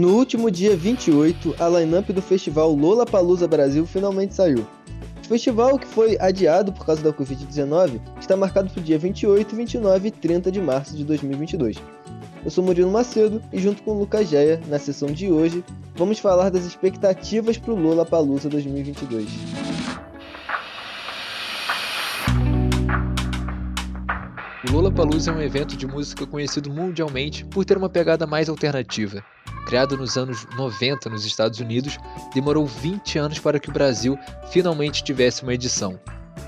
No último dia 28, a line-up do festival Lola Palusa Brasil finalmente saiu. O festival, que foi adiado por causa da Covid-19, está marcado para o dia 28, 29 e 30 de março de 2022. Eu sou Murilo Macedo e junto com o Lucas Geia, na sessão de hoje, vamos falar das expectativas para o Lola Palusa 2022. O Lollapalooza é um evento de música conhecido mundialmente por ter uma pegada mais alternativa. Criado nos anos 90 nos Estados Unidos, demorou 20 anos para que o Brasil finalmente tivesse uma edição.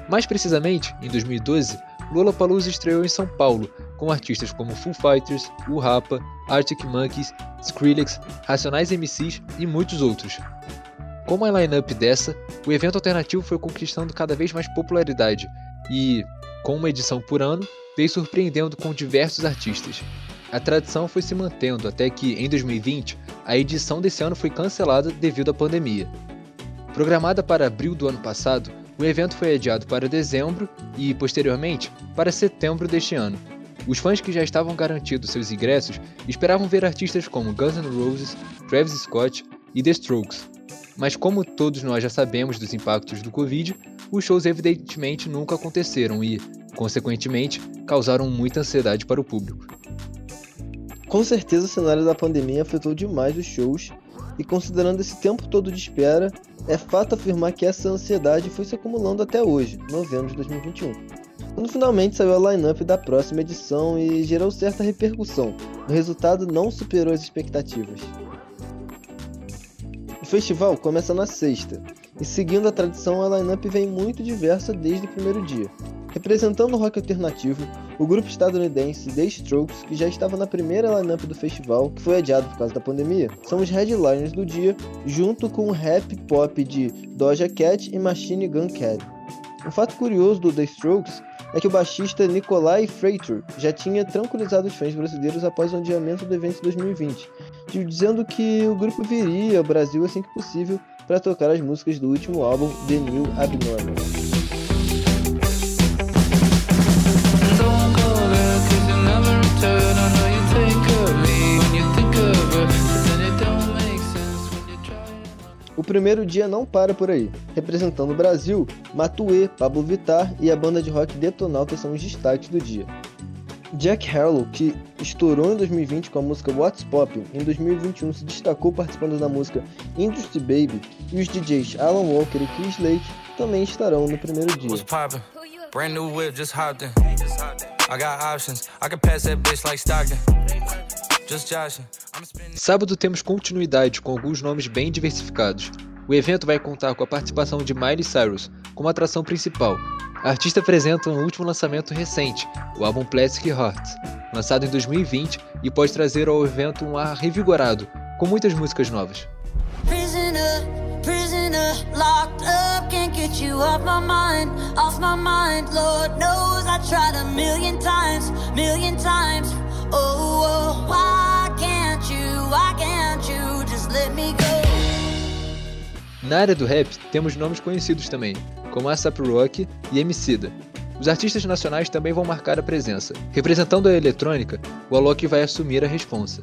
Mais precisamente, em 2012, Lollapalooza estreou em São Paulo, com artistas como Foo Fighters, o Rapa, Arctic Monkeys, Skrillex, Racionais MCs e muitos outros. Com uma line-up dessa, o evento alternativo foi conquistando cada vez mais popularidade e, com uma edição por ano, veio surpreendendo com diversos artistas. A tradição foi se mantendo até que, em 2020, a edição desse ano foi cancelada devido à pandemia. Programada para abril do ano passado, o evento foi adiado para dezembro e, posteriormente, para setembro deste ano. Os fãs que já estavam garantidos seus ingressos esperavam ver artistas como Guns N' Roses, Travis Scott e The Strokes. Mas como todos nós já sabemos dos impactos do Covid, os shows evidentemente nunca aconteceram e, consequentemente, causaram muita ansiedade para o público. Com certeza o cenário da pandemia afetou demais os shows, e considerando esse tempo todo de espera, é fato afirmar que essa ansiedade foi se acumulando até hoje, novembro de 2021. Quando finalmente saiu a line-up da próxima edição e gerou certa repercussão, o resultado não superou as expectativas. O festival começa na sexta, e seguindo a tradição, a line-up vem muito diversa desde o primeiro dia. Representando o rock alternativo, o grupo estadunidense The Strokes, que já estava na primeira lineup do festival, que foi adiado por causa da pandemia, são os headliners do dia, junto com o rap pop de Doja Cat e Machine Gun Kelly. Um fato curioso do The Strokes é que o baixista Nikolai Freitor já tinha tranquilizado os fãs brasileiros após o adiamento do evento 2020, dizendo que o grupo viria ao Brasil assim que possível para tocar as músicas do último álbum The New Abnormal. O primeiro dia não para por aí. Representando o Brasil, Matue, Pablo Vittar e a banda de rock Detonauta são os destaques do dia. Jack Harlow, que estourou em 2020 com a música What's Poppin', em 2021 se destacou participando da música Industry Baby, e os DJs Alan Walker e Chris Lake também estarão no primeiro dia. Sábado temos continuidade com alguns nomes bem diversificados. O evento vai contar com a participação de Miley Cyrus como atração principal. A artista apresenta um último lançamento recente, o álbum Plastic Hearts, lançado em 2020 e pode trazer ao evento um ar revigorado, com muitas músicas novas. Prisoner, prisoner, locked up, can't get you off my mind, off my mind. Lord knows I tried a million times, million times. Oh, oh, why Na área do rap, temos nomes conhecidos também, como ASAP Rock e Emicida. Os artistas nacionais também vão marcar a presença. Representando a eletrônica, o Alok vai assumir a responsa.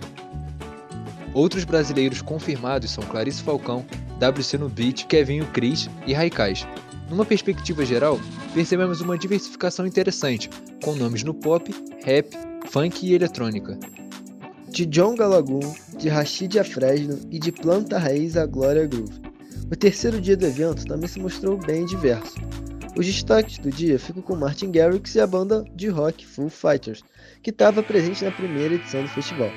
Outros brasileiros confirmados são Clarice Falcão, WC no Beat, Kevinho Cris e Raikais. Numa perspectiva geral, percebemos uma diversificação interessante, com nomes no pop, rap, funk e eletrônica. De John Galagoon, de Rashid a Fresno e de Planta Raiz a Glória Groove. O terceiro dia do evento também se mostrou bem diverso. Os destaques do dia ficam com Martin Garrix e a banda de rock Foo Fighters, que estava presente na primeira edição do festival.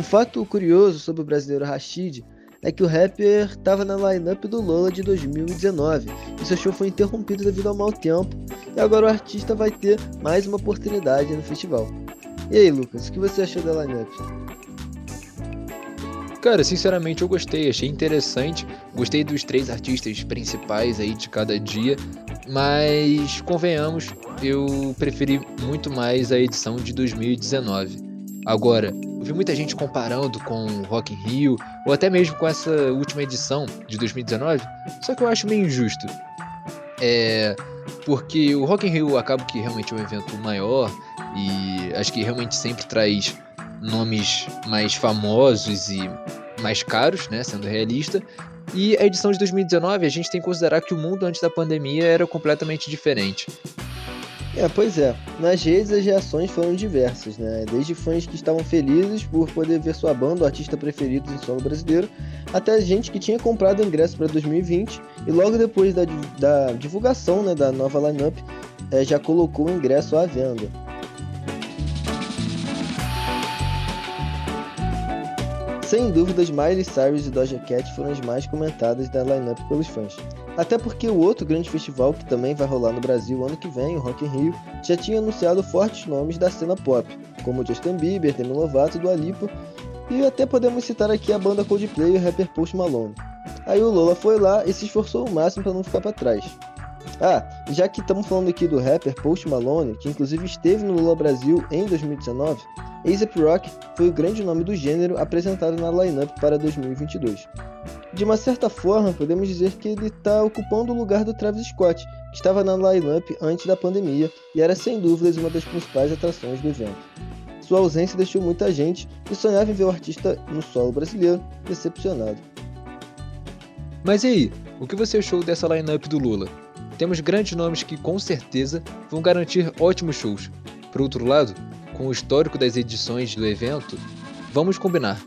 Um fato curioso sobre o brasileiro Rashid é que o rapper estava na lineup do Lola de 2019 e seu show foi interrompido devido ao mau tempo e agora o artista vai ter mais uma oportunidade no festival. E aí, Lucas, o que você achou da lineup? Cara, sinceramente eu gostei, achei interessante. Gostei dos três artistas principais aí de cada dia, mas convenhamos, eu preferi muito mais a edição de 2019. Agora, eu vi muita gente comparando com Rock in Rio, ou até mesmo com essa última edição de 2019, só que eu acho meio injusto. É, porque o Rock in Rio acaba que realmente é um evento maior e acho que realmente sempre traz nomes mais famosos e mais caros, né, sendo realista. E a edição de 2019, a gente tem que considerar que o mundo antes da pandemia era completamente diferente. É, pois é. Nas redes as reações foram diversas, né? Desde fãs que estavam felizes por poder ver sua banda, o artista preferido em solo brasileiro, até gente que tinha comprado ingresso para 2020 e logo depois da, da divulgação né, da nova lineup é, já colocou o ingresso à venda. Sem dúvidas, Miley Cyrus e Doja Cat foram as mais comentadas da lineup pelos fãs. Até porque o outro grande festival que também vai rolar no Brasil ano que vem, o Rock in Rio, já tinha anunciado fortes nomes da cena pop, como Justin Bieber, Demi Lovato Dua Lipa, e até podemos citar aqui a banda Coldplay e o rapper Post Malone. Aí o Lola foi lá e se esforçou o máximo para não ficar para trás. Ah, já que estamos falando aqui do rapper Post Malone, que inclusive esteve no Lula Brasil em 2019, A$AP Rock foi o grande nome do gênero apresentado na lineup para 2022. De uma certa forma, podemos dizer que ele está ocupando o lugar do Travis Scott, que estava na lineup antes da pandemia e era sem dúvidas uma das principais atrações do evento. Sua ausência deixou muita gente que sonhava em ver o artista no solo brasileiro decepcionado. Mas e aí, o que você achou dessa lineup do Lula? temos grandes nomes que com certeza vão garantir ótimos shows. Por outro lado, com o histórico das edições do evento, vamos combinar.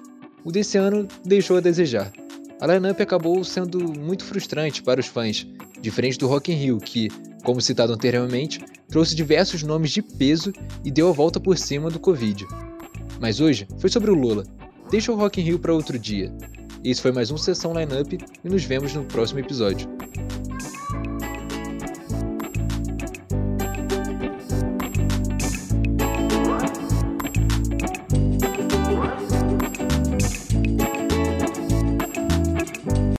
O desse ano deixou a desejar. A lineup acabou sendo muito frustrante para os fãs, diferente do Rock in Rio, que, como citado anteriormente, trouxe diversos nomes de peso e deu a volta por cima do Covid. Mas hoje foi sobre o Lula. Deixa o Rock in Rio para outro dia. Esse foi mais um Sessão Lineup e nos vemos no próximo episódio.